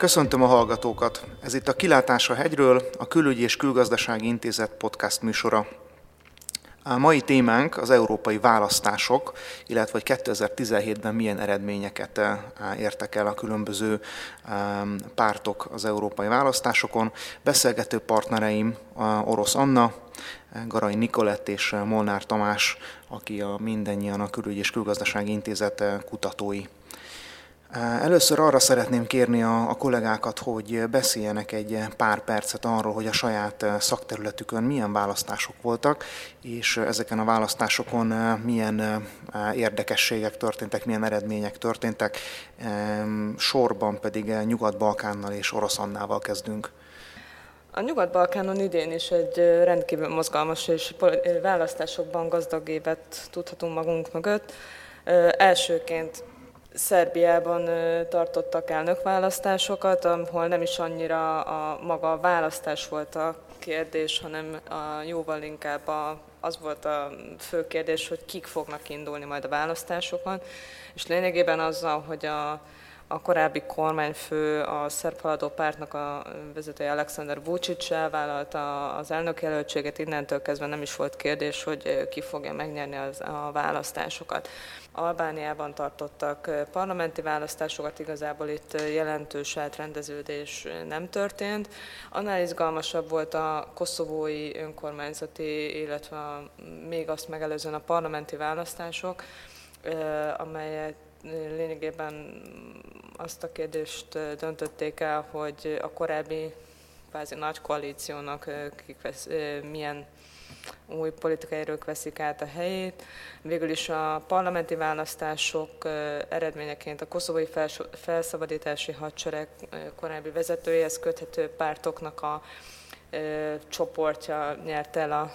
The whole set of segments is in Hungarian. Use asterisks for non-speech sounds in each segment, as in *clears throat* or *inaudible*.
Köszöntöm a hallgatókat! Ez itt a Kilátás a hegyről, a Külügyi és Külgazdasági Intézet podcast műsora. A mai témánk az európai választások, illetve hogy 2017-ben milyen eredményeket eh, értek el a különböző pártok az európai választásokon. Beszélgető partnereim Orosz Anna, Garai Nikolett és Molnár Tamás, aki a mindennyian a Külügyi és Külgazdasági Intézet eh, kutatói. Először arra szeretném kérni a, a kollégákat, hogy beszéljenek egy pár percet arról, hogy a saját szakterületükön milyen választások voltak, és ezeken a választásokon milyen érdekességek történtek, milyen eredmények történtek. Sorban pedig Nyugat-Balkánnal és Oroszannával kezdünk. A Nyugat-Balkánon idén is egy rendkívül mozgalmas és választásokban gazdag évet tudhatunk magunk mögött. Elsőként Szerbiában tartottak elnökválasztásokat, ahol nem is annyira a maga a választás volt a kérdés, hanem a, jóval inkább a, az volt a fő kérdés, hogy kik fognak indulni majd a választásokon, és lényegében azzal, hogy a, a korábbi kormányfő, a szerb haladó pártnak a vezetője Alexander Vucic elvállalta az elnökjelöltséget, innentől kezdve nem is volt kérdés, hogy ki fogja megnyerni az, a választásokat. Albániában tartottak parlamenti választásokat, igazából itt jelentős átrendeződés nem történt. Annál izgalmasabb volt a koszovói önkormányzati, illetve még azt megelőzően a parlamenti választások, amelyet lényegében azt a kérdést döntötték el, hogy a korábbi kvázi nagy koalíciónak kik vesz, milyen új politikai erők veszik át a helyét. Végül is a parlamenti választások eredményeként a koszovói felszabadítási hadsereg korábbi vezetőjehez köthető pártoknak a csoportja nyert el a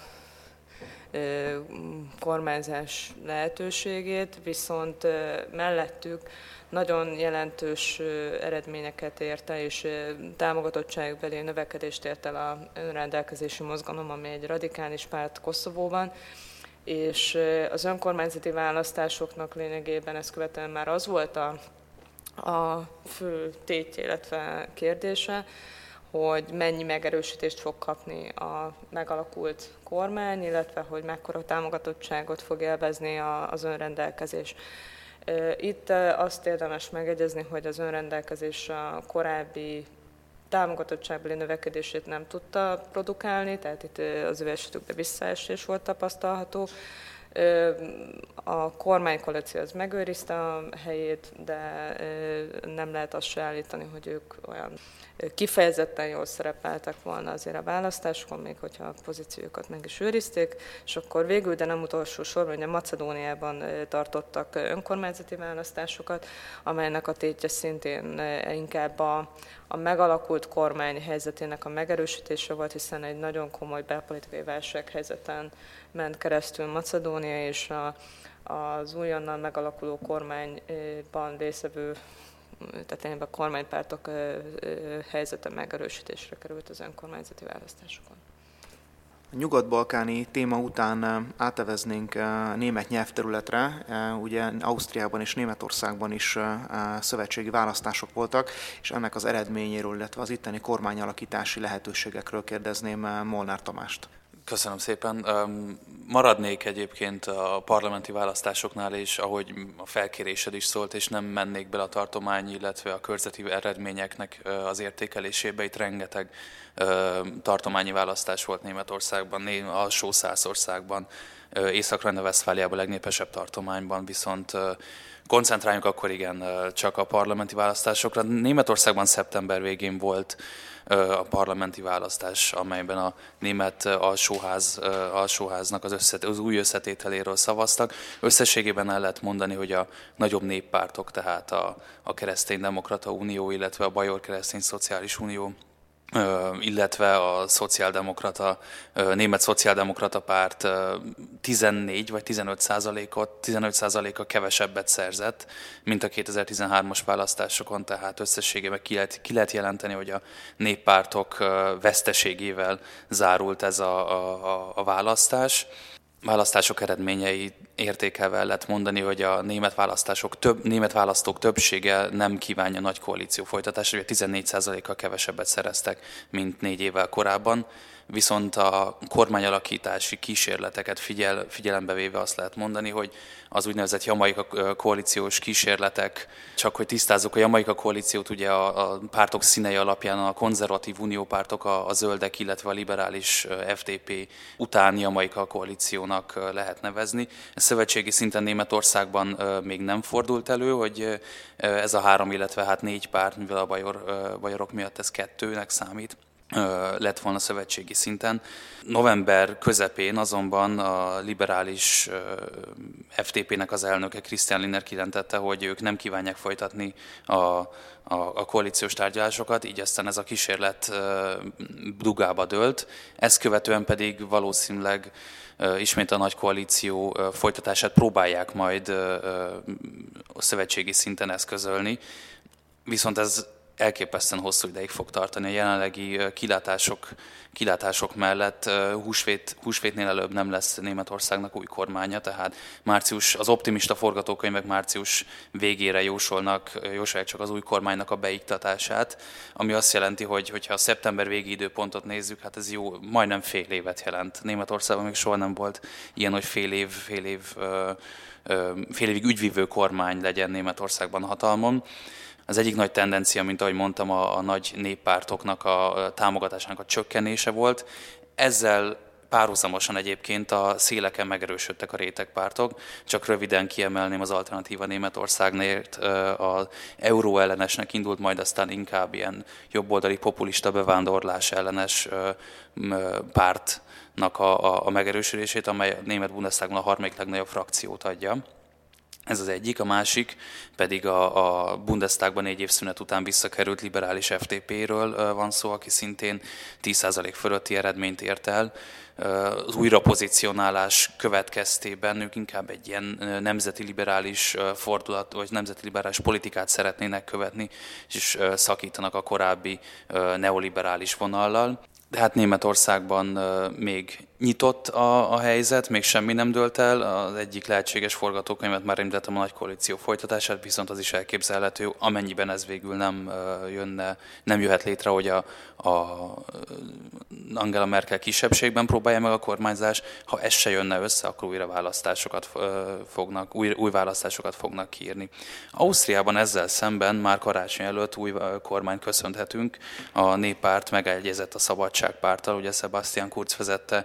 kormányzás lehetőségét, viszont mellettük nagyon jelentős eredményeket érte, és támogatottságbeli növekedést ért el a önrendelkezési mozgalom, ami egy radikális párt Koszovóban, és az önkormányzati választásoknak lényegében ezt követően már az volt a, a fő tétje, illetve kérdése, hogy mennyi megerősítést fog kapni a megalakult kormány, illetve hogy mekkora támogatottságot fog élvezni az önrendelkezés. Itt azt érdemes megegyezni, hogy az önrendelkezés a korábbi támogatottságbeli növekedését nem tudta produkálni, tehát itt az ő esetükben visszaesés volt tapasztalható. A kormánykoalíció az megőrizte a helyét, de nem lehet azt se állítani, hogy ők olyan kifejezetten jól szerepeltek volna azért a választásokon, még hogyha a pozíciókat meg is őrizték, és akkor végül, de nem utolsó sorban, ugye Macedóniában tartottak önkormányzati választásokat, amelynek a tétje szintén inkább a, a megalakult kormány helyzetének a megerősítése volt, hiszen egy nagyon komoly belpolitikai válsághelyzeten ment keresztül Macedónia, és a, az újonnan megalakuló kormányban részevő tehát lényegében a kormánypártok helyzete megerősítésre került az önkormányzati választásokon. A nyugat-balkáni téma után áteveznénk német nyelvterületre. Ugye Ausztriában és Németországban is szövetségi választások voltak, és ennek az eredményéről, illetve az itteni kormányalakítási lehetőségekről kérdezném Molnár Tamást. Köszönöm szépen. Maradnék egyébként a parlamenti választásoknál is, ahogy a felkérésed is szólt, és nem mennék bele a tartományi, illetve a körzeti eredményeknek az értékelésébe. Itt rengeteg tartományi választás volt Németországban, alsó Szászországban, Észak-Rende-Veszfáliában a legnépesebb tartományban, viszont koncentráljunk akkor igen csak a parlamenti választásokra. Németországban szeptember végén volt a parlamenti választás, amelyben a német alsóház, alsóháznak az, összet, az új összetételéről szavaztak. Összességében el lehet mondani, hogy a nagyobb néppártok, tehát a, a Keresztény-Demokrata Unió, illetve a Bajor Keresztény Szociális Unió illetve a szociáldemokrata, német szociáldemokrata párt 14 vagy 15 százalékot, 15 százaléka kevesebbet szerzett, mint a 2013-as választásokon, tehát összességében ki lehet, ki lehet jelenteni, hogy a néppártok veszteségével zárult ez a, a, a választás. választások eredményei értékelve lehet mondani, hogy a német választások több, német választók többsége nem kívánja nagy koalíció folytatásra, hogy 14%-kal kevesebbet szereztek, mint négy évvel korábban viszont a kormányalakítási kísérleteket figyel, figyelembe véve azt lehet mondani, hogy az úgynevezett Jamaika koalíciós kísérletek, csak hogy tisztázzuk a Jamaika koalíciót, ugye a, a pártok színei alapján a konzervatív uniópártok, a, a zöldek, illetve a liberális FDP után Jamaika koalíciónak lehet nevezni. Ez szövetségi szinten Németországban még nem fordult elő, hogy ez a három, illetve hát négy párt, mivel a bajor, bajorok miatt ez kettőnek számít lett volna szövetségi szinten. November közepén azonban a liberális FTP-nek az elnöke Christian Linner kijelentette, hogy ők nem kívánják folytatni a, a, a koalíciós tárgyalásokat, így aztán ez a kísérlet dugába dőlt. Ezt követően pedig valószínűleg ismét a nagy koalíció folytatását próbálják majd a szövetségi szinten eszközölni. Viszont ez elképesztően hosszú ideig fog tartani. A jelenlegi kilátások, kilátások mellett húsvét, húsvétnél előbb nem lesz Németországnak új kormánya, tehát március, az optimista forgatókönyvek március végére jósolnak, jósolják csak az új kormánynak a beiktatását, ami azt jelenti, hogy hogyha a szeptember végi időpontot nézzük, hát ez jó, majdnem fél évet jelent. Németországban még soha nem volt ilyen, hogy fél év, fél év fél évig ügyvívő kormány legyen Németországban hatalmon. Az egyik nagy tendencia, mint ahogy mondtam, a, a nagy néppártoknak a támogatásának a csökkenése volt. Ezzel párhuzamosan egyébként a széleken megerősödtek a rétegpártok, csak röviden kiemelném az alternatíva Németországnél, az euró ellenesnek indult, majd aztán inkább ilyen jobboldali populista bevándorlás ellenes pártnak a, a, a megerősödését, amely a német Bundestagban a harmadik legnagyobb frakciót adja. Ez az egyik, a másik pedig a, a Bundestagban négy év szünet után visszakerült liberális FDP-ről van szó, aki szintén 10% fölötti eredményt ért el. Az újrapozicionálás következtében ők inkább egy ilyen nemzeti liberális fordulat, vagy nemzeti liberális politikát szeretnének követni, és szakítanak a korábbi neoliberális vonallal. De hát Németországban még nyitott a, a helyzet, még semmi nem dőlt el. Az egyik lehetséges forgatókönyvet már említettem a nagy koalíció folytatását, viszont az is elképzelhető, amennyiben ez végül nem jönne, nem jöhet létre, hogy a, a Angela Merkel kisebbségben próbálja meg a kormányzás. Ha ez se jönne össze, akkor újra választásokat fognak, új, új választásokat fognak kiírni. Ausztriában ezzel szemben már karácsony előtt új kormány köszönhetünk. A néppárt megegyezett a szabadságpárttal, ugye Sebastian Kurz vezette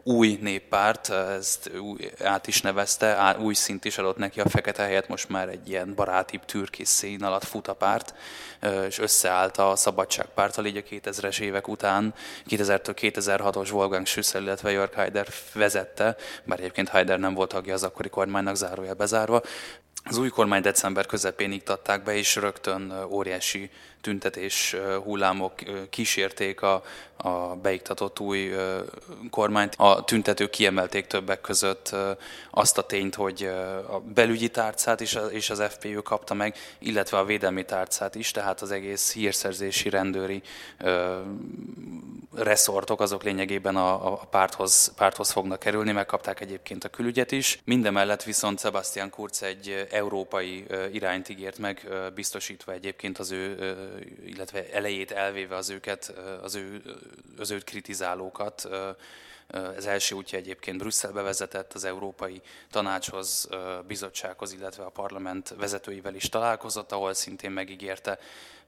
új néppárt, ezt át is nevezte, új szint is adott neki a fekete helyet, most már egy ilyen barátibb türkis szín alatt fut a párt, és összeállt a szabadságpárttal így a 2000-es évek után, 2000-től 2006-os Wolfgang Schüssel, illetve Jörg Haider vezette, bár egyébként Haider nem volt tagja az akkori kormánynak zárója bezárva, az új kormány december közepén iktatták be, és rögtön óriási tüntetés hullámok kísérték a, a beiktatott új kormányt. A tüntetők kiemelték többek között azt a tényt, hogy a belügyi tárcát is és az FPÖ kapta meg, illetve a védelmi tárcát is, tehát az egész hírszerzési rendőri reszortok azok lényegében a, a párthoz, párthoz fognak kerülni, megkapták egyébként a külügyet is. Mindemellett viszont Sebastian Kurz egy európai irányt ígért meg, biztosítva egyébként az ő illetve elejét elvéve az őket, az, ő, az őt kritizálókat. Az első útja egyébként Brüsszelbe vezetett, az Európai Tanácshoz, bizottsághoz, illetve a parlament vezetőivel is találkozott, ahol szintén megígérte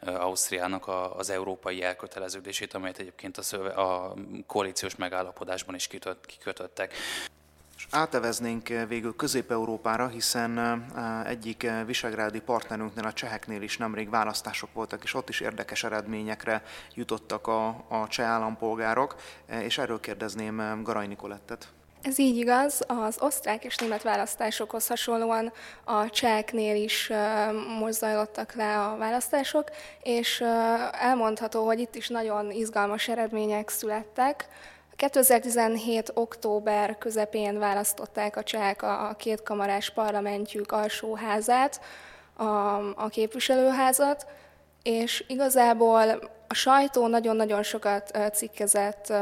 Ausztriának az európai elköteleződését, amelyet egyébként a, szöve, a koalíciós megállapodásban is kikötöttek. Áteveznénk eh, végül Közép-Európára, hiszen eh, egyik eh, visegrádi partnerünknél, a cseheknél is nemrég választások voltak, és ott is érdekes eredményekre jutottak a, a cseh állampolgárok, és erről kérdezném Garai Nikolettet. Ez így igaz, az osztrák és német választásokhoz hasonlóan a cseheknél is most zajlottak le a választások, és elmondható, hogy itt is nagyon izgalmas eredmények születtek. 2017. október közepén választották a csehek a kétkamarás parlamentjük alsóházát, a, a képviselőházat, és igazából A sajtó nagyon-nagyon sokat cikkezett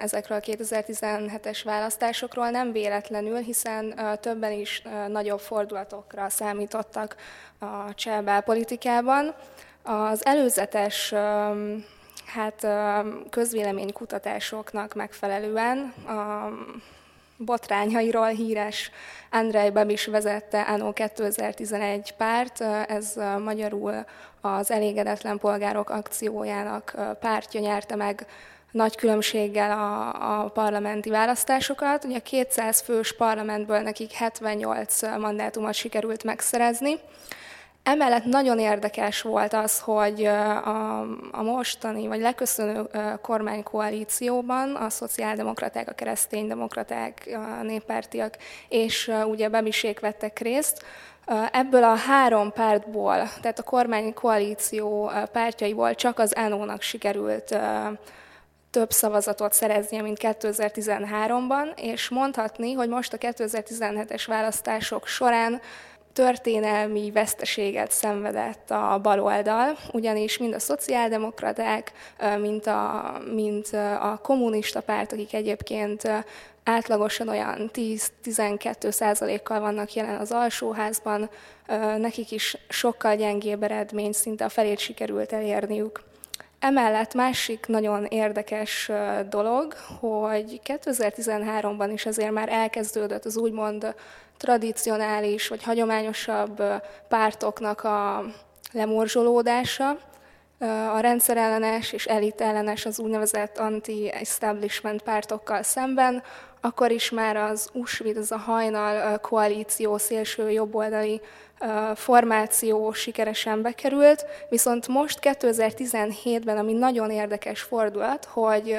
ezekről a 2017-es választásokról, nem véletlenül, hiszen többen is nagyobb fordulatokra számítottak a cseh belpolitikában. Az előzetes hát közvéleménykutatásoknak megfelelően a botrányairól híres Andrei Babis vezette ANO 2011 párt, ez magyarul az Elégedetlen Polgárok Akciójának pártja nyerte meg nagy különbséggel a, a parlamenti választásokat. Ugye 200 fős parlamentből nekik 78 mandátumot sikerült megszerezni. Emellett nagyon érdekes volt az, hogy a, a mostani, vagy leköszönő kormánykoalícióban a szociáldemokraták, a kereszténydemokraták, a néppártiak és ugye Bebisék vettek részt. Ebből a három pártból, tehát a kormánykoalíció pártjaiból csak az ANO-nak sikerült több szavazatot szereznie, mint 2013-ban, és mondhatni, hogy most a 2017-es választások során történelmi veszteséget szenvedett a baloldal, ugyanis mind a szociáldemokraták, mint a, mint a kommunista párt, akik egyébként átlagosan olyan 10-12 százalékkal vannak jelen az alsóházban, nekik is sokkal gyengébb eredmény, szinte a felét sikerült elérniük. Emellett másik nagyon érdekes dolog, hogy 2013-ban is azért már elkezdődött az úgymond tradicionális vagy hagyományosabb pártoknak a lemorzsolódása, a rendszerellenes és elitellenes az úgynevezett anti-establishment pártokkal szemben, akkor is már az USVID, az a hajnal koalíció szélső jobboldali formáció sikeresen bekerült, viszont most 2017-ben, ami nagyon érdekes fordulat, hogy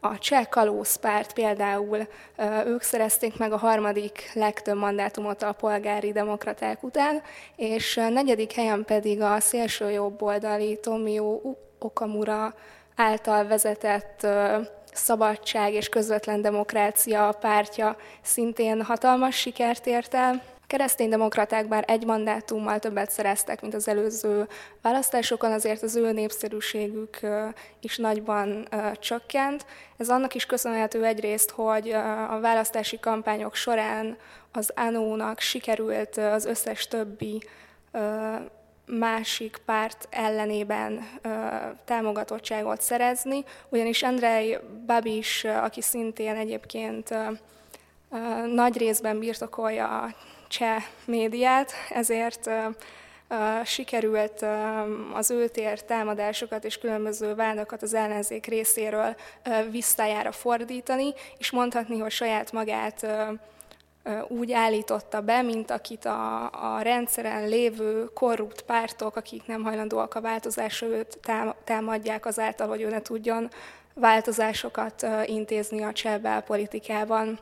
a cseh kalózpárt például ők szerezték meg a harmadik legtöbb mandátumot a polgári demokraták után, és negyedik helyen pedig a szélső jobboldali Tomio Okamura által vezetett szabadság és közvetlen demokrácia pártja szintén hatalmas sikert ért el. A kereszténydemokraták bár egy mandátummal többet szereztek, mint az előző választásokon, azért az ő népszerűségük is nagyban csökkent. Ez annak is köszönhető egyrészt, hogy a választási kampányok során az ANO-nak sikerült az összes többi másik párt ellenében ö, támogatottságot szerezni, ugyanis Andrei Babis, aki szintén egyébként ö, ö, nagy részben birtokolja a cseh médiát, ezért ö, sikerült az őt ért támadásokat és különböző vádakat az ellenzék részéről visszajára fordítani, és mondhatni, hogy saját magát úgy állította be, mint akit a, a rendszeren lévő korrupt pártok, akik nem hajlandóak a változásra őt támadják azáltal, hogy ő ne tudjon változásokat intézni a cseh belpolitikában.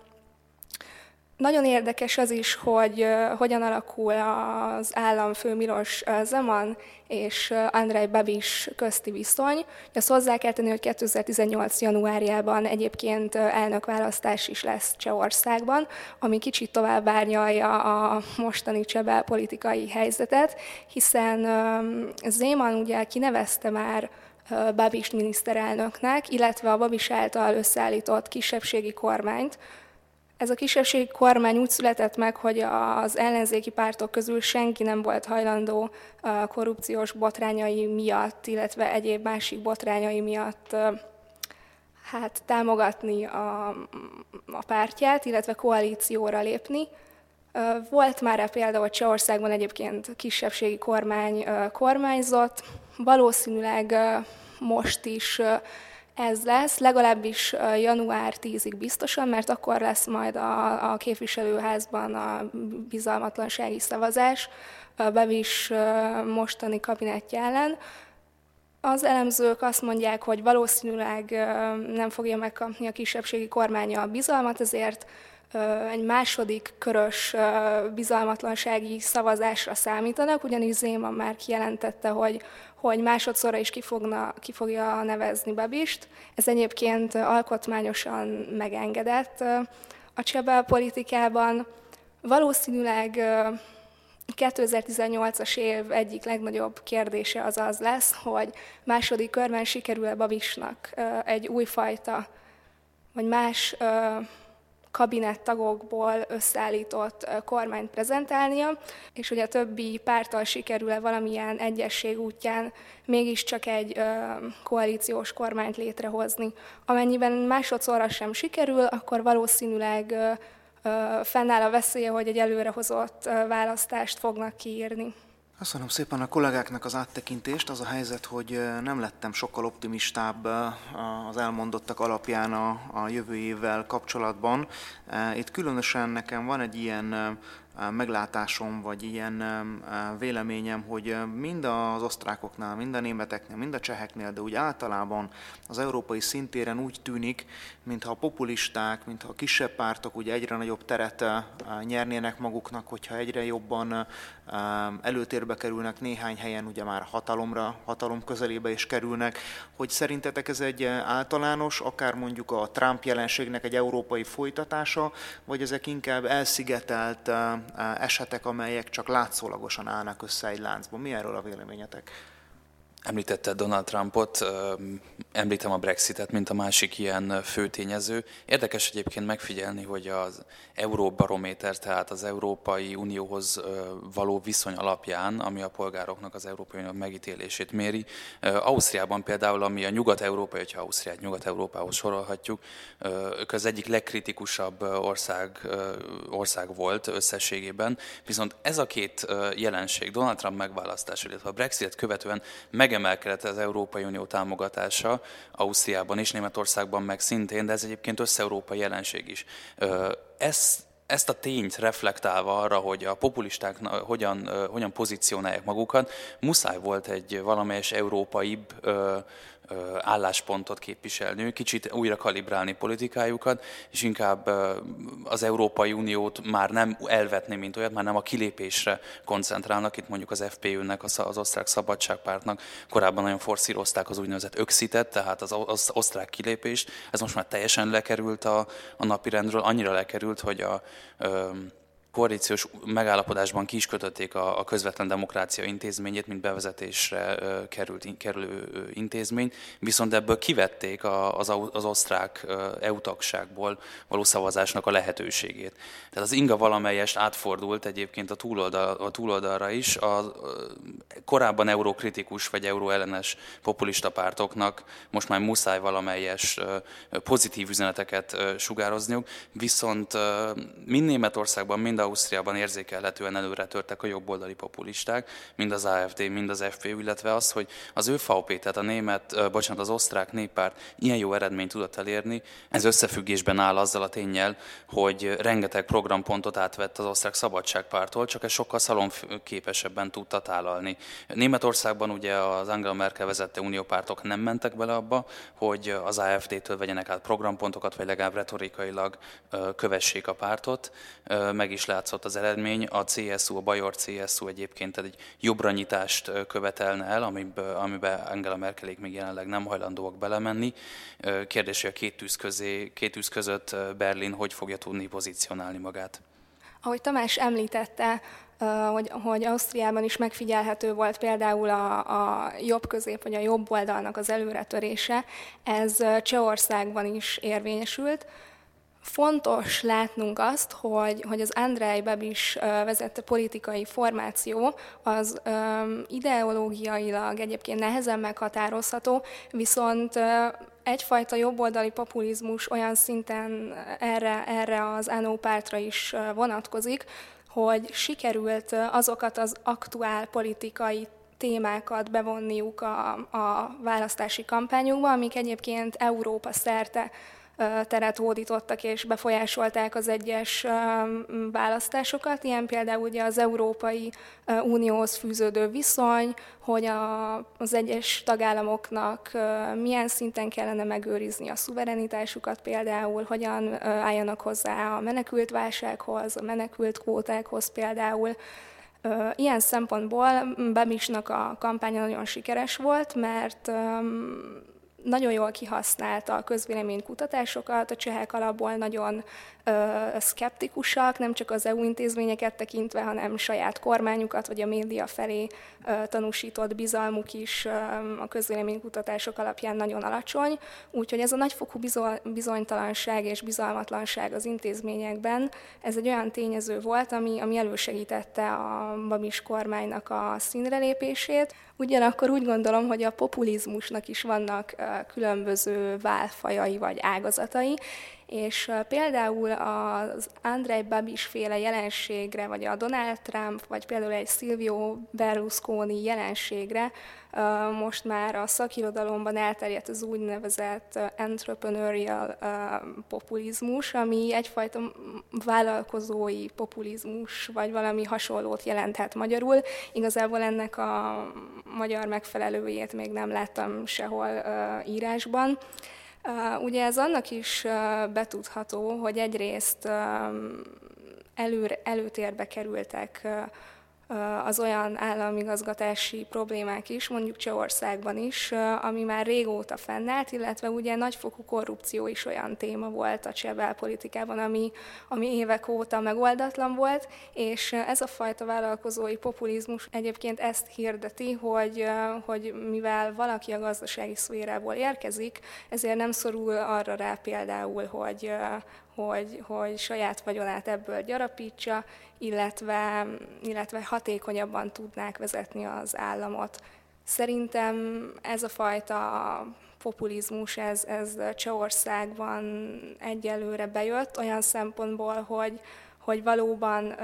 Nagyon érdekes az is, hogy hogyan alakul az államfő Milos Zeman és Andrei Babis közti viszony. Azt hozzá kell tenni, hogy 2018. januárjában egyébként elnökválasztás is lesz Csehországban, ami kicsit tovább árnyalja a mostani cseh politikai helyzetet, hiszen Zeman ugye kinevezte már Babis miniszterelnöknek, illetve a Babis által összeállított kisebbségi kormányt, ez a kisebbségi kormány úgy született meg, hogy az ellenzéki pártok közül senki nem volt hajlandó korrupciós botrányai miatt, illetve egyéb másik botrányai miatt hát támogatni a, a pártját, illetve koalícióra lépni. Volt már -e példa, hogy Csehországban egyébként kisebbségi kormány kormányzott, valószínűleg most is ez lesz, legalábbis január 10-ig biztosan, mert akkor lesz majd a, a képviselőházban a bizalmatlansági szavazás Bevis mostani kabinetje ellen. Az elemzők azt mondják, hogy valószínűleg nem fogja megkapni a kisebbségi kormánya a bizalmat, ezért egy második körös bizalmatlansági szavazásra számítanak, ugyanis Zéman már kijelentette, hogy, hogy másodszorra is ki, fogna, ki fogja nevezni Babist. Ez egyébként alkotmányosan megengedett a cseh politikában. Valószínűleg 2018-as év egyik legnagyobb kérdése az az lesz, hogy második körben sikerül-e Babisnak egy újfajta, vagy más kabinettagokból összeállított kormányt prezentálnia, és hogy a többi pártal sikerül-e valamilyen egyesség útján mégiscsak egy koalíciós kormányt létrehozni. Amennyiben másodszorra sem sikerül, akkor valószínűleg fennáll a veszélye, hogy egy előrehozott választást fognak kiírni. Köszönöm szépen a kollégáknak az áttekintést. Az a helyzet, hogy nem lettem sokkal optimistább az elmondottak alapján a, a jövő évvel kapcsolatban. Itt különösen nekem van egy ilyen meglátásom, vagy ilyen véleményem, hogy mind az osztrákoknál, mind a németeknél, mind a cseheknél, de úgy általában az európai szintéren úgy tűnik, mintha a populisták, mintha a kisebb pártok ugye egyre nagyobb teret nyernének maguknak, hogyha egyre jobban előtérbe kerülnek néhány helyen, ugye már hatalomra, hatalom közelébe is kerülnek, hogy szerintetek ez egy általános, akár mondjuk a Trump jelenségnek egy európai folytatása, vagy ezek inkább elszigetelt esetek, amelyek csak látszólagosan állnak össze egy láncban. Mi erről a véleményetek? Említette Donald Trumpot, említem a Brexitet, mint a másik ilyen fő tényező. Érdekes egyébként megfigyelni, hogy az Euróbarométer, tehát az Európai Unióhoz való viszony alapján, ami a polgároknak az Európai Unió megítélését méri, Ausztriában például, ami a Nyugat-Európai, hogyha Ausztriát Nyugat-Európához sorolhatjuk, ők az egyik legkritikusabb ország, ország volt összességében, viszont ez a két jelenség, Donald Trump megválasztása, illetve a Brexit követően meg megemelkedett az Európai Unió támogatása Ausztriában és Németországban meg szintén, de ez egyébként össze-európai jelenség is. Ez, ezt a tényt reflektálva arra, hogy a populisták hogyan, hogyan pozícionálják magukat, muszáj volt egy valamelyes európaibb álláspontot képviselni, kicsit újra kalibrálni politikájukat, és inkább az Európai Uniót már nem elvetni, mint olyat, már nem a kilépésre koncentrálnak. Itt mondjuk az FPÖ-nek, az osztrák szabadságpártnak korábban nagyon forszírozták az úgynevezett öxitet, tehát az osztrák kilépést. Ez most már teljesen lekerült a, a napirendről, annyira lekerült, hogy a, koalíciós megállapodásban ki is kötötték a, a közvetlen demokrácia intézményét, mint bevezetésre került, kerülő intézmény, viszont ebből kivették az, az osztrák EU tagságból való szavazásnak a lehetőségét. Tehát az inga valamelyest átfordult egyébként a, túloldal, a túloldalra is, a korábban eurokritikus vagy euróellenes populista pártoknak most már muszáj valamelyes pozitív üzeneteket sugározniuk, viszont mind Németországban, mind Ausztriában érzékelhetően előre törtek a jobboldali populisták, mind az AFD, mind az FPÖ, illetve az, hogy az ÖVP, tehát a német, bocsánat, az osztrák néppárt ilyen jó eredményt tudott elérni, ez összefüggésben áll azzal a tényel, hogy rengeteg programpontot átvett az osztrák szabadságpártól, csak ez sokkal szalonképesebben tudta tálalni. Németországban ugye az Angela Merkel vezette uniópártok nem mentek bele abba, hogy az AFD-től vegyenek át programpontokat, vagy legalább retorikailag kövessék a pártot. Meg is látszott az eredmény. A CSU, a Bajor CSU egyébként egy jobbra nyitást követelne el, amiben, Angela Merkelék még jelenleg nem hajlandóak belemenni. Kérdés, hogy a két tűz, közé, két tűz között Berlin hogy fogja tudni pozícionálni magát? Ahogy Tamás említette, hogy, hogy Ausztriában is megfigyelhető volt például a, a jobb közép vagy a jobb oldalnak az előretörése, ez Csehországban is érvényesült. Fontos látnunk azt, hogy, hogy az Andrei Babis vezette politikai formáció az ideológiailag egyébként nehezen meghatározható, viszont egyfajta jobboldali populizmus olyan szinten erre, erre az ANO pártra is vonatkozik, hogy sikerült azokat az aktuál politikai témákat bevonniuk a, a választási kampányukba, amik egyébként Európa szerte teret hódítottak és befolyásolták az egyes választásokat, ilyen például ugye az Európai Unióhoz fűződő viszony, hogy a, az egyes tagállamoknak milyen szinten kellene megőrizni a szuverenitásukat, például hogyan álljanak hozzá a menekült válsághoz, a menekült kvótákhoz például, Ilyen szempontból Bemisnak a kampánya nagyon sikeres volt, mert nagyon jól kihasználta a közvéleménykutatásokat, a csehek alapból nagyon ö, szkeptikusak, nem csak az EU intézményeket tekintve, hanem saját kormányukat, vagy a média felé ö, tanúsított bizalmuk is ö, a közvéleménykutatások alapján nagyon alacsony. Úgyhogy ez a nagyfokú bizonytalanság és bizalmatlanság az intézményekben, ez egy olyan tényező volt, ami, ami elősegítette a Babis kormánynak a színre lépését. Ugyanakkor úgy gondolom, hogy a populizmusnak is vannak különböző válfajai vagy ágazatai, és például az Andrei Babis féle jelenségre, vagy a Donald Trump, vagy például egy Silvio Berlusconi jelenségre most már a szakirodalomban elterjedt az úgynevezett entrepreneurial populizmus, ami egyfajta vállalkozói populizmus, vagy valami hasonlót jelenthet magyarul. Igazából ennek a magyar megfelelőjét még nem láttam sehol írásban. Ugye ez annak is betudható, hogy egyrészt előre, előtérbe kerültek az olyan államigazgatási problémák is, mondjuk Csehországban is, ami már régóta fennállt, illetve ugye nagyfokú korrupció is olyan téma volt a cseh belpolitikában, ami, ami évek óta megoldatlan volt, és ez a fajta vállalkozói populizmus egyébként ezt hirdeti, hogy, hogy mivel valaki a gazdasági szférából érkezik, ezért nem szorul arra rá például, hogy, hogy, hogy saját vagyonát ebből gyarapítsa, illetve, illetve hatékonyabban tudnák vezetni az államot. Szerintem ez a fajta populizmus, ez, ez Csehországban egyelőre bejött, olyan szempontból, hogy, hogy valóban,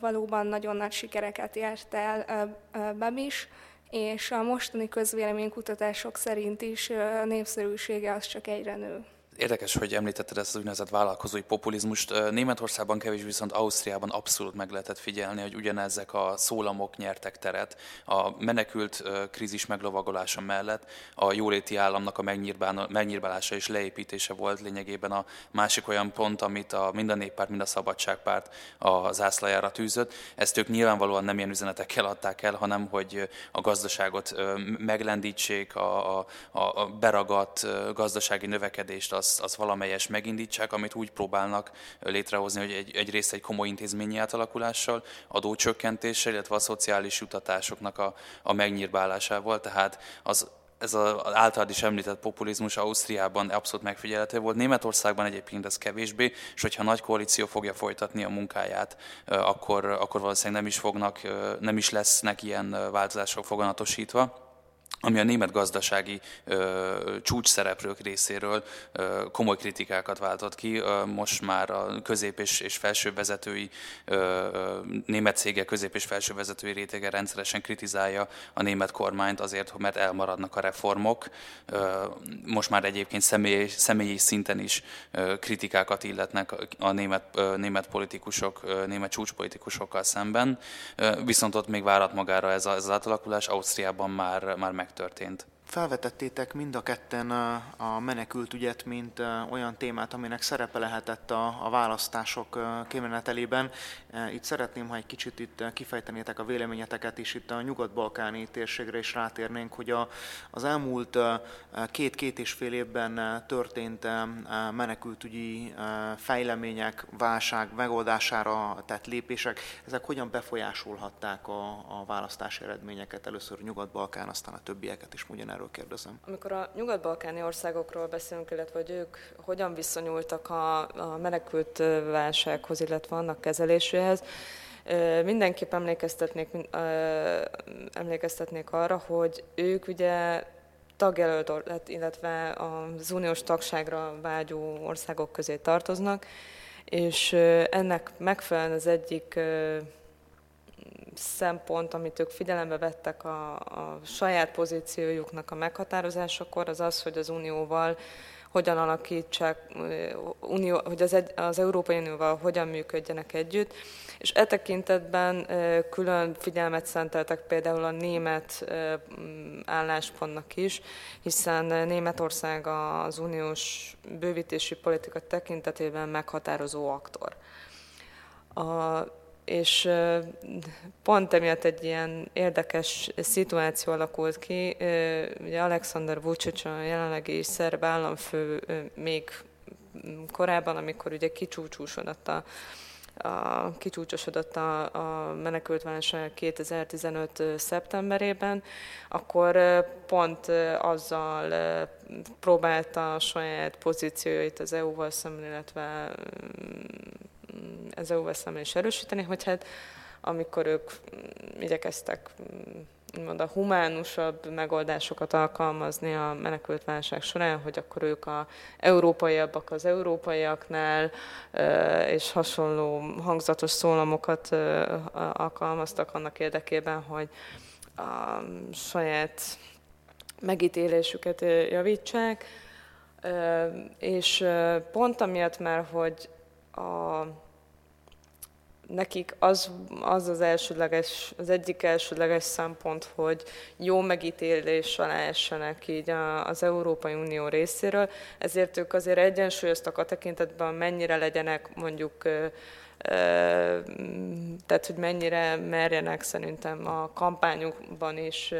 valóban nagyon nagy sikereket ért el Babis, és a mostani közvéleménykutatások szerint is népszerűsége az csak egyre nő. Érdekes, hogy említetted ezt az úgynevezett vállalkozói populizmust. Németországban kevés, viszont Ausztriában abszolút meg lehetett figyelni, hogy ugyanezek a szólamok nyertek teret. A menekült krízis meglovagolása mellett a jóléti államnak a megnyírbálása és leépítése volt lényegében a másik olyan pont, amit a mind a néppárt, mind a szabadságpárt a zászlajára tűzött. Ezt ők nyilvánvalóan nem ilyen üzenetekkel adták el, hanem hogy a gazdaságot meglendítsék, a, a, a beragadt gazdasági növekedést, az az, az valamelyes megindítsák, amit úgy próbálnak létrehozni, hogy egy, egyrészt egy komoly intézményi átalakulással, adócsökkentéssel, illetve a szociális jutatásoknak a, a megnyírbálásával, tehát az, ez az általad is említett populizmus Ausztriában abszolút megfigyelhető volt. Németországban egyébként ez kevésbé, és hogyha nagy koalíció fogja folytatni a munkáját, akkor, akkor valószínűleg nem is fognak, nem is lesznek ilyen változások foganatosítva ami a német gazdasági ö, csúcs részéről ö, komoly kritikákat váltott ki. Ö, most már a közép és, és felső vezetői, ö, német cégek közép és felső vezetői rétege rendszeresen kritizálja a német kormányt azért, mert elmaradnak a reformok. Ö, most már egyébként személy, személyi szinten is ö, kritikákat illetnek a német, ö, német politikusok, ö, német csúcspolitikusokkal szemben. Ö, viszont ott még várat magára ez, a, ez az átalakulás, Ausztriában már, már megtörtént. Felvetettétek mind a ketten a menekültügyet, mint olyan témát, aminek szerepe lehetett a, választások kimenetelében. Itt szeretném, ha egy kicsit itt kifejtenétek a véleményeteket is, itt a nyugat-balkáni térségre is rátérnénk, hogy a, az elmúlt két-két és fél évben történt menekültügyi fejlemények, válság megoldására tett lépések, ezek hogyan befolyásolhatták a, a választási eredményeket, először Nyugat-Balkán, aztán a többieket is ugyanerről erről kérdezem. Amikor a nyugat-balkáni országokról beszélünk, illetve hogy ők hogyan viszonyultak a, a menekült válsághoz, illetve annak kezeléséhez, mindenképp emlékeztetnék, emlékeztetnék arra, hogy ők ugye tagjelölt, illetve az uniós tagságra vágyó országok közé tartoznak, és ennek megfelelően az egyik szempont, amit ők figyelembe vettek a, a saját pozíciójuknak a meghatározásakor, az az, hogy az Unióval hogyan alakítsák, unió, hogy az, egy, az Európai Unióval hogyan működjenek együtt, és e tekintetben külön figyelmet szenteltek például a német álláspontnak is, hiszen Németország az uniós bővítési politika tekintetében meghatározó aktor. A és pont emiatt egy ilyen érdekes szituáció alakult ki. Ugye Alexander Vucic, a jelenlegi szerb államfő még korábban, amikor ugye kicsúcsúsodott a a, kicsúcsosodott a, a menekültválság 2015. szeptemberében, akkor pont azzal próbálta a saját pozícióit az EU-val szemben, illetve az EU-val szemben is erősíteni, hogy hát amikor ők igyekeztek úgymond a humánusabb megoldásokat alkalmazni a menekült válság során, hogy akkor ők a európaiabbak az európaiaknál, és hasonló hangzatos szólamokat alkalmaztak annak érdekében, hogy a saját megítélésüket javítsák, és pont amiatt, mert hogy a nekik az, az az elsődleges, az egyik elsődleges szempont, hogy jó megítélés alá essenek így az Európai Unió részéről, ezért ők azért egyensúlyoztak a tekintetben, mennyire legyenek mondjuk tehát, hogy mennyire merjenek szerintem a kampányukban is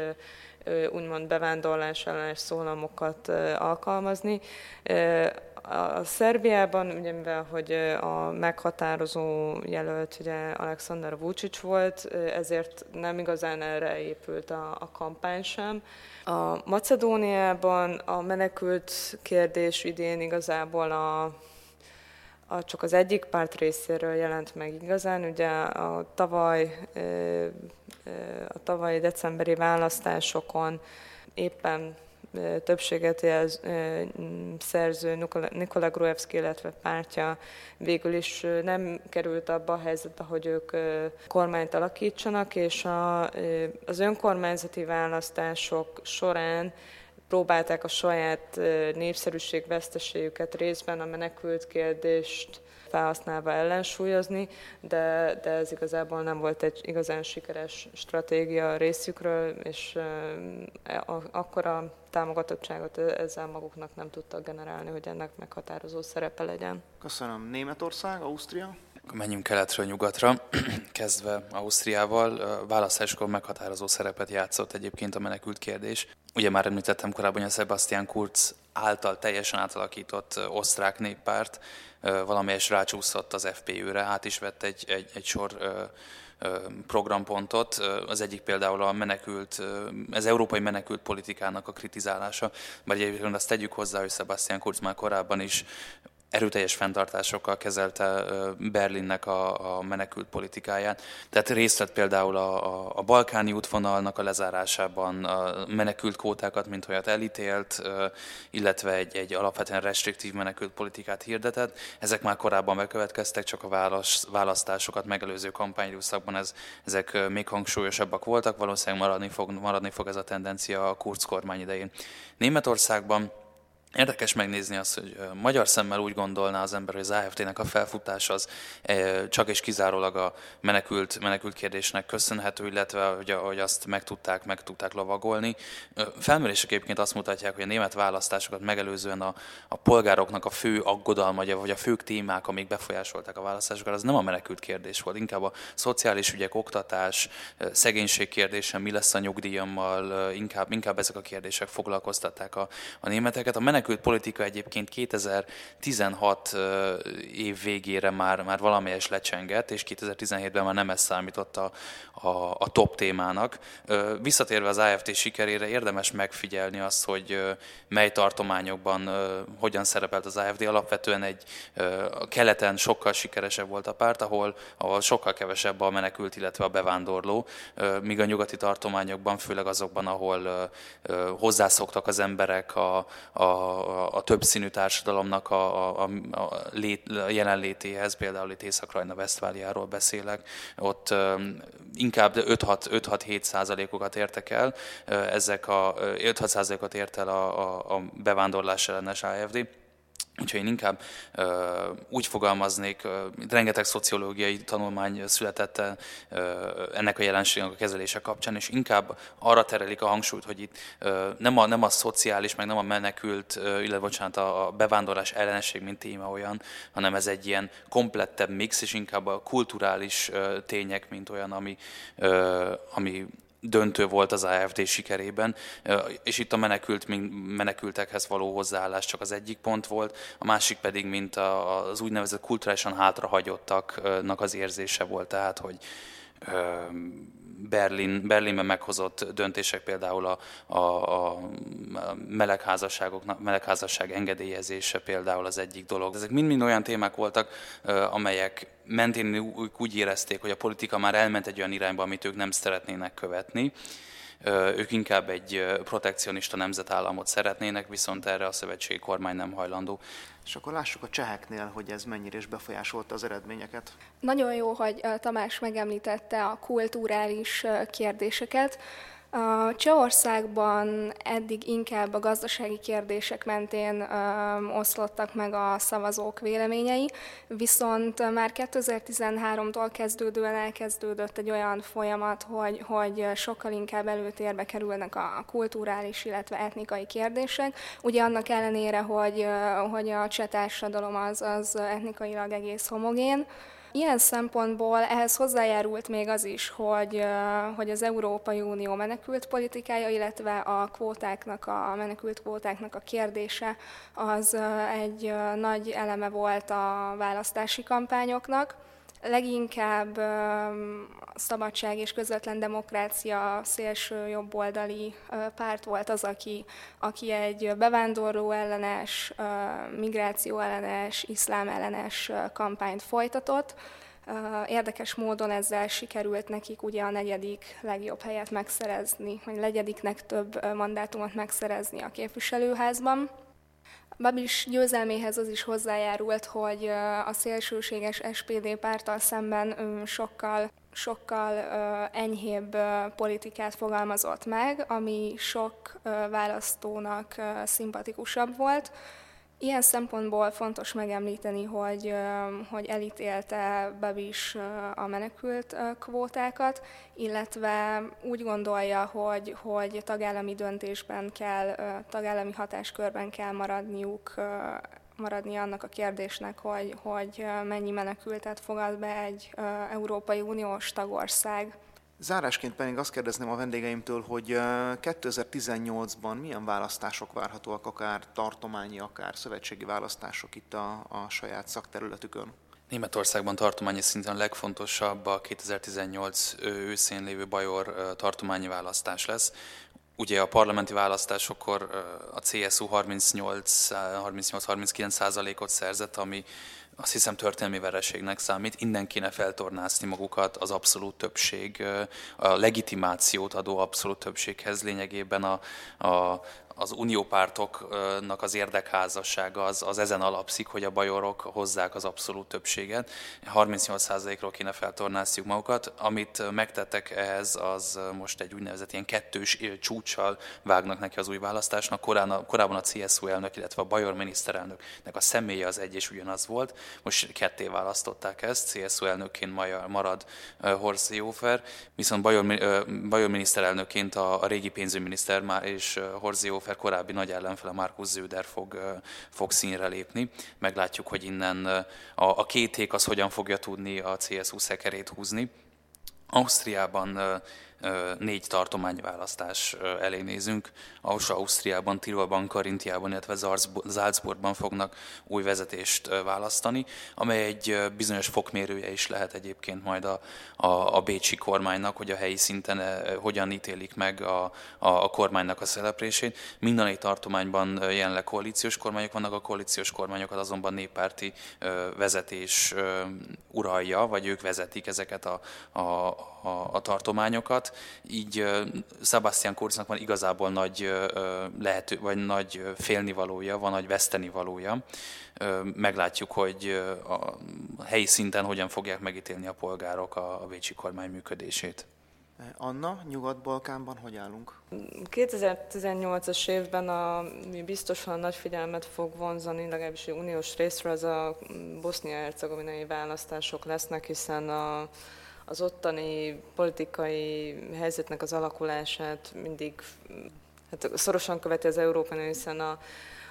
úgymond bevándorlás ellenes szólamokat alkalmazni. A Szerbiában, ugye mivel hogy a meghatározó jelölt ugye Alexander Vucic volt, ezért nem igazán erre épült a, a kampány sem. A Macedóniában a menekült kérdés idén igazából a, a, csak az egyik párt részéről jelent meg igazán. Ugye a tavaly, a tavalyi decemberi választásokon éppen többséget jelz, szerző Nikola Gruevski, illetve pártja végül is nem került abba a helyzetbe, hogy ők kormányt alakítsanak, és a, az önkormányzati választások során próbálták a saját népszerűségveszteségüket részben a menekült kérdést felhasználva ellensúlyozni, de, de ez igazából nem volt egy igazán sikeres stratégia a részükről, és e, akkor a támogatottságot ezzel maguknak nem tudtak generálni, hogy ennek meghatározó szerepe legyen. Köszönöm. Németország, Ausztria? Menjünk keletről nyugatra, *clears throat* kezdve Ausztriával. Választáskor meghatározó szerepet játszott egyébként a menekült kérdés. Ugye már említettem korábban, hogy a Sebastian Kurz által teljesen átalakított osztrák néppárt valamelyes rácsúszott az FPÖ-re, át is vett egy, egy, egy sor programpontot. Az egyik például a menekült, az európai menekült politikának a kritizálása, mert egyébként azt tegyük hozzá, hogy Sebastian Kurz már korábban is erőteljes fenntartásokkal kezelte Berlinnek a, a menekült politikáját. Tehát részt vett például a, a, a balkáni útvonalnak a lezárásában, a menekült kvótákat, mint olyat elítélt, illetve egy, egy alapvetően restriktív menekült politikát hirdetett. Ezek már korábban bekövetkeztek, csak a választásokat megelőző kampányidőszakban ez, ezek még hangsúlyosabbak voltak, valószínűleg maradni fog, maradni fog ez a tendencia a Kurz kormány idején. Németországban Érdekes megnézni azt, hogy magyar szemmel úgy gondolná az ember, hogy az AFT-nek a felfutás az csak és kizárólag a menekült, menekült kérdésnek köszönhető, illetve hogy, hogy azt meg tudták, meg tudták lovagolni. Felmérések egyébként azt mutatják, hogy a német választásokat megelőzően a, a polgároknak a fő aggodalma, vagy a fő témák, amik befolyásolták a választásokat, az nem a menekült kérdés volt, inkább a szociális ügyek, oktatás, szegénység kérdése, mi lesz a nyugdíjammal, inkább, inkább ezek a kérdések foglalkoztatták a, a németeket. A menekült politika egyébként 2016 év végére már, már valamelyes lecsengett, és 2017-ben már nem ez számított a, a, a top témának. Visszatérve az AFT sikerére érdemes megfigyelni azt, hogy mely tartományokban hogyan szerepelt az AFD. Alapvetően egy a keleten sokkal sikeresebb volt a párt, ahol, ahol sokkal kevesebb a menekült, illetve a bevándorló, míg a nyugati tartományokban, főleg azokban, ahol hozzászoktak az emberek a, a, a, a többszínű társadalomnak a, a, a, lét, a jelenlétéhez, például itt Észak-Rajna-Vesztváliáról beszélek, ott inkább 5-6-7 százalékokat értek el, ezek a 5-6 százalékot ért el a, a, a bevándorlás ellenes AFD Úgyhogy én inkább ö, úgy fogalmaznék, ö, rengeteg szociológiai tanulmány született ö, ennek a jelenségnek a kezelése kapcsán, és inkább arra terelik a hangsúlyt, hogy itt ö, nem, a, nem a szociális, meg nem a menekült, ö, illetve bocsánat, a bevándorlás ellenesség, mint téma olyan, hanem ez egy ilyen komplettebb mix, és inkább a kulturális ö, tények, mint olyan, ami, ö, ami döntő volt az AFD sikerében, és itt a menekült, menekültekhez való hozzáállás csak az egyik pont volt, a másik pedig, mint az úgynevezett kulturálisan hátrahagyottaknak az érzése volt, tehát, hogy Berlin, Berlinben meghozott döntések, például a, a, a melegházasságoknak, melegházasság engedélyezése például az egyik dolog. Ezek mind-mind olyan témák voltak, amelyek mentén úgy érezték, hogy a politika már elment egy olyan irányba, amit ők nem szeretnének követni. Ők inkább egy protekcionista nemzetállamot szeretnének, viszont erre a szövetségi kormány nem hajlandó. És akkor lássuk a cseheknél, hogy ez mennyire is befolyásolta az eredményeket. Nagyon jó, hogy Tamás megemlítette a kulturális kérdéseket. A Csehországban eddig inkább a gazdasági kérdések mentén ö, oszlottak meg a szavazók véleményei, viszont már 2013-tól kezdődően elkezdődött egy olyan folyamat, hogy, hogy sokkal inkább előtérbe kerülnek a kulturális, illetve etnikai kérdések. Ugye annak ellenére, hogy, hogy a cseh társadalom az, az etnikailag egész homogén, Ilyen szempontból ehhez hozzájárult még az is, hogy, hogy az Európai Unió menekült politikája, illetve a kvótáknak, a menekült kvótáknak a kérdése az egy nagy eleme volt a választási kampányoknak. Leginkább szabadság és közvetlen demokrácia szélső jobboldali párt volt az, aki, aki egy bevándorló ellenes, migráció ellenes, iszlám ellenes kampányt folytatott. Érdekes módon ezzel sikerült nekik ugye a negyedik legjobb helyet megszerezni, vagy negyediknek több mandátumot megszerezni a képviselőházban. Babis győzelméhez az is hozzájárult, hogy a szélsőséges SPD pártal szemben sokkal sokkal enyhébb politikát fogalmazott meg, ami sok választónak szimpatikusabb volt. Ilyen szempontból fontos megemlíteni, hogy, hogy elítélte Babis a menekült kvótákat, illetve úgy gondolja, hogy, hogy tagállami döntésben kell, tagállami hatáskörben kell maradniuk maradni annak a kérdésnek, hogy, hogy mennyi menekültet fogad be egy Európai Uniós tagország. Zárásként pedig azt kérdezném a vendégeimtől, hogy 2018-ban milyen választások várhatóak, akár tartományi, akár szövetségi választások itt a, a saját szakterületükön? Németországban tartományi szinten a legfontosabb a 2018 őszén lévő Bajor tartományi választás lesz. Ugye a parlamenti választásokkor a CSU 38-39 százalékot szerzett, ami azt hiszem történelmi vereségnek számít. Innen kéne feltornászni magukat az abszolút többség, a legitimációt adó abszolút többséghez lényegében a, a, az uniópártoknak az érdekházassága az, az ezen alapszik, hogy a bajorok hozzák az abszolút többséget. 38%-ról kéne feltornázniuk magukat. Amit megtettek ehhez, az most egy úgynevezett ilyen kettős csúcssal vágnak neki az új választásnak. Korán, korábban a CSU elnök, illetve a bajor miniszterelnöknek a személye az egy és ugyanaz volt. Most ketté választották ezt, CSU elnökként marad Horst Jófer, viszont bajor, bajor miniszterelnökként a, a régi pénzügyminiszter és Horst Jófer Seehofer korábbi nagy ellenfele Markus Zöder fog, fog színre lépni. Meglátjuk, hogy innen a, a két az hogyan fogja tudni a CSU szekerét húzni. Ausztriában négy tartományválasztás elé nézünk. Ausztriában, Tirolban, Karintiában, illetve Salzburgban fognak új vezetést választani, amely egy bizonyos fokmérője is lehet egyébként majd a, a, a bécsi kormánynak, hogy a helyi szinten hogyan ítélik meg a, a, a kormánynak a szereplését. Minden egy tartományban jelenleg koalíciós kormányok vannak, a koalíciós kormányokat azonban néppárti vezetés uralja, vagy ők vezetik ezeket a, a, a, a tartományokat. Így Sebastian Kurznak van igazából nagy lehető, vagy nagy félnivalója, van nagy vesztenivalója. Meglátjuk, hogy a helyi szinten hogyan fogják megítélni a polgárok a, a Bécsi kormány működését. Anna, Nyugat-Balkánban hogy állunk? 2018-as évben a, mi biztosan nagy figyelmet fog vonzani, legalábbis uniós részről, az a bosznia-hercegovinai választások lesznek, hiszen a, az ottani politikai helyzetnek az alakulását mindig hát szorosan követi az Európai hiszen a,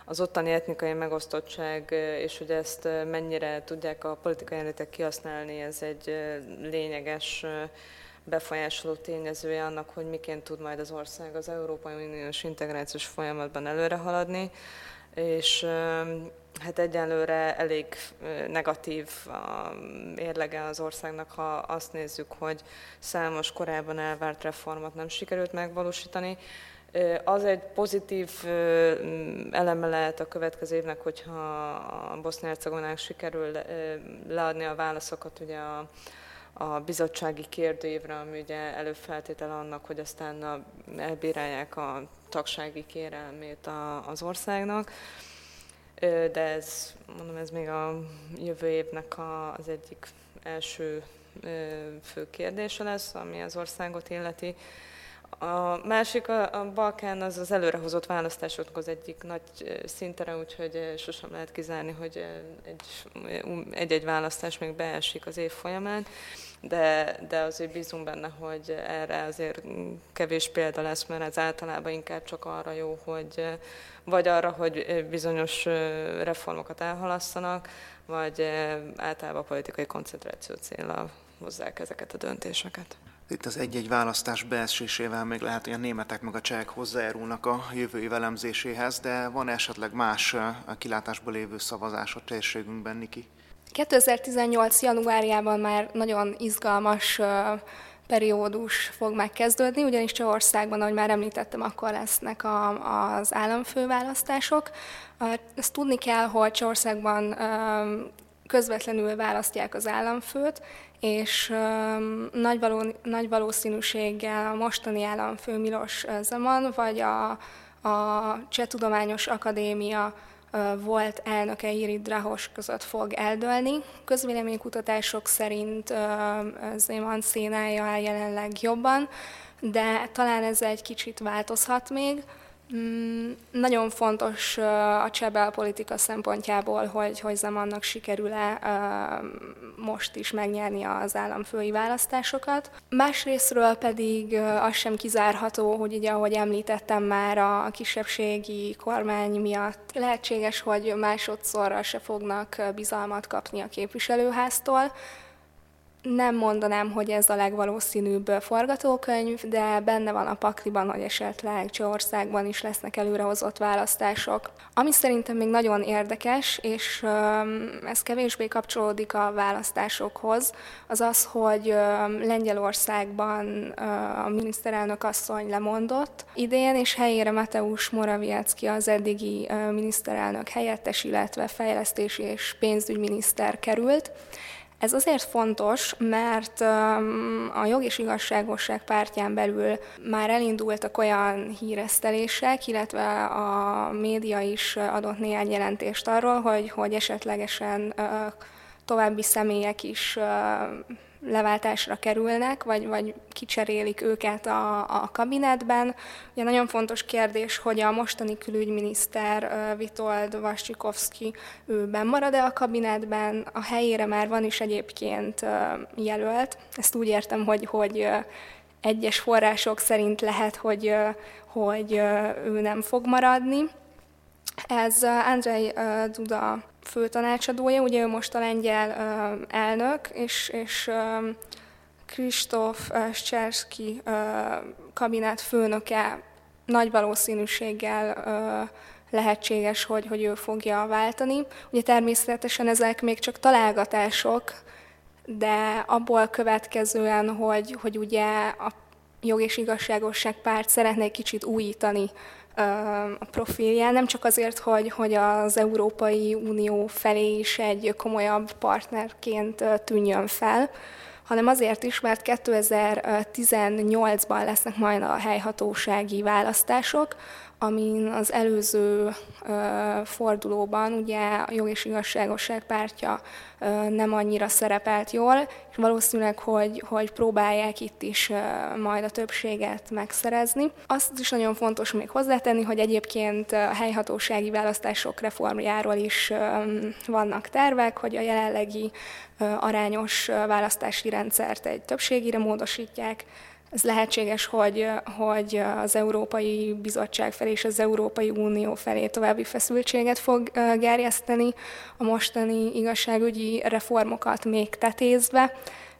az ottani etnikai megosztottság, és hogy ezt mennyire tudják a politikai elitek kihasználni, ez egy lényeges befolyásoló tényezője annak, hogy miként tud majd az ország az Európai Uniós integrációs folyamatban előre haladni, és hát egyelőre elég negatív a érlege az országnak, ha azt nézzük, hogy számos korábban elvárt reformot nem sikerült megvalósítani. Az egy pozitív eleme lehet a következő évnek, hogyha a Bosznia-Hercegovinának sikerül leadni a válaszokat ugye a, a bizottsági kérdőívre, ami ugye előfeltétele annak, hogy aztán elbírálják a tagsági kérelmét az országnak. De ez, mondom, ez még a jövő évnek a, az egyik első fő kérdése lesz, ami az országot illeti. A másik, a, a Balkán az az előrehozott választásoknak az egyik nagy szintere, úgyhogy sosem lehet kizárni, hogy egy-egy választás még beesik az év folyamán, de, de azért bízunk benne, hogy erre azért kevés példa lesz, mert ez általában inkább csak arra jó, hogy vagy arra, hogy bizonyos reformokat elhalasszanak, vagy általában politikai koncentráció célra hozzák ezeket a döntéseket. Itt az egy-egy választás beesésével még lehet, hogy a németek meg a csehek hozzájárulnak a jövő év elemzéséhez, de van esetleg más a kilátásból lévő szavazás a térségünkben, Niki? 2018. januárjában már nagyon izgalmas periódus fog megkezdődni, ugyanis Csehországban, ahogy már említettem, akkor lesznek a, az államfőválasztások. Ezt tudni kell, hogy Csehországban közvetlenül választják az államfőt, és um, nagy, való, nagy valószínűséggel a mostani államfő Milos Zeman, vagy a, a Cseh Tudományos Akadémia volt elnöke Iri Drahos között fog eldőlni. Közvéleménykutatások szerint Zeman szénája áll jelenleg jobban, de talán ez egy kicsit változhat még. Mm, nagyon fontos a cseh politika szempontjából, hogy, hogy Zemannak sikerül-e most is megnyerni az államfői választásokat. Másrésztről pedig az sem kizárható, hogy ugye, ahogy említettem már, a kisebbségi kormány miatt lehetséges, hogy másodszorra se fognak bizalmat kapni a képviselőháztól, nem mondanám, hogy ez a legvalószínűbb forgatókönyv, de benne van a pakliban, hogy esetleg Csehországban is lesznek előrehozott választások. Ami szerintem még nagyon érdekes, és ez kevésbé kapcsolódik a választásokhoz, az az, hogy Lengyelországban a miniszterelnök asszony lemondott idén, és helyére Mateusz Morawiecki az eddigi miniszterelnök helyettes, illetve fejlesztési és pénzügyminiszter került. Ez azért fontos, mert a jog és igazságosság pártján belül már elindultak olyan híresztelések, illetve a média is adott néhány jelentést arról, hogy, hogy esetlegesen további személyek is leváltásra kerülnek, vagy, vagy kicserélik őket a, a kabinetben. Ugye nagyon fontos kérdés, hogy a mostani külügyminiszter Vitold Vascsikovszki ő marad-e a kabinetben, a helyére már van is egyébként jelölt. Ezt úgy értem, hogy, hogy egyes források szerint lehet, hogy, hogy ő nem fog maradni. Ez Andrei Duda főtanácsadója, ugye ő most a lengyel elnök, és, és Kristóf Szczerski kabinet főnöke nagy valószínűséggel lehetséges, hogy, hogy ő fogja váltani. Ugye természetesen ezek még csak találgatások, de abból következően, hogy, hogy ugye a jog és igazságosság párt szeretné kicsit újítani a profilján, nem csak azért, hogy, hogy az Európai Unió felé is egy komolyabb partnerként tűnjön fel, hanem azért is, mert 2018-ban lesznek majd a helyhatósági választások, amin az előző fordulóban ugye a jog és igazságosság pártja nem annyira szerepelt jól, és valószínűleg, hogy, hogy próbálják itt is majd a többséget megszerezni. Azt is nagyon fontos még hozzátenni, hogy egyébként a helyhatósági választások reformjáról is vannak tervek, hogy a jelenlegi arányos választási rendszert egy többségére módosítják, ez lehetséges, hogy, hogy az Európai Bizottság felé és az Európai Unió felé további feszültséget fog gerjeszteni a mostani igazságügyi reformokat még tetézve.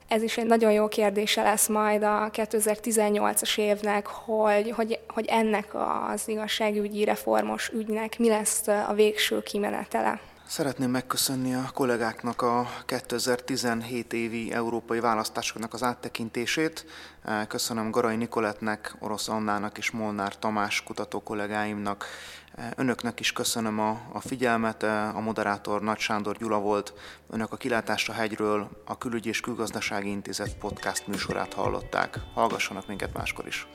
Ez is egy nagyon jó kérdése lesz majd a 2018-as évnek, hogy, hogy, hogy ennek az igazságügyi reformos ügynek mi lesz a végső kimenetele. Szeretném megköszönni a kollégáknak a 2017 évi európai választásoknak az áttekintését. Köszönöm Garai Nikoletnek, Orosz Annának és Molnár Tamás kutató kollégáimnak. Önöknek is köszönöm a, a figyelmet, a moderátor Nagy Sándor Gyula volt. Önök a Kilátásra hegyről a Külügyi és Külgazdasági Intézet podcast műsorát hallották. Hallgassanak minket máskor is.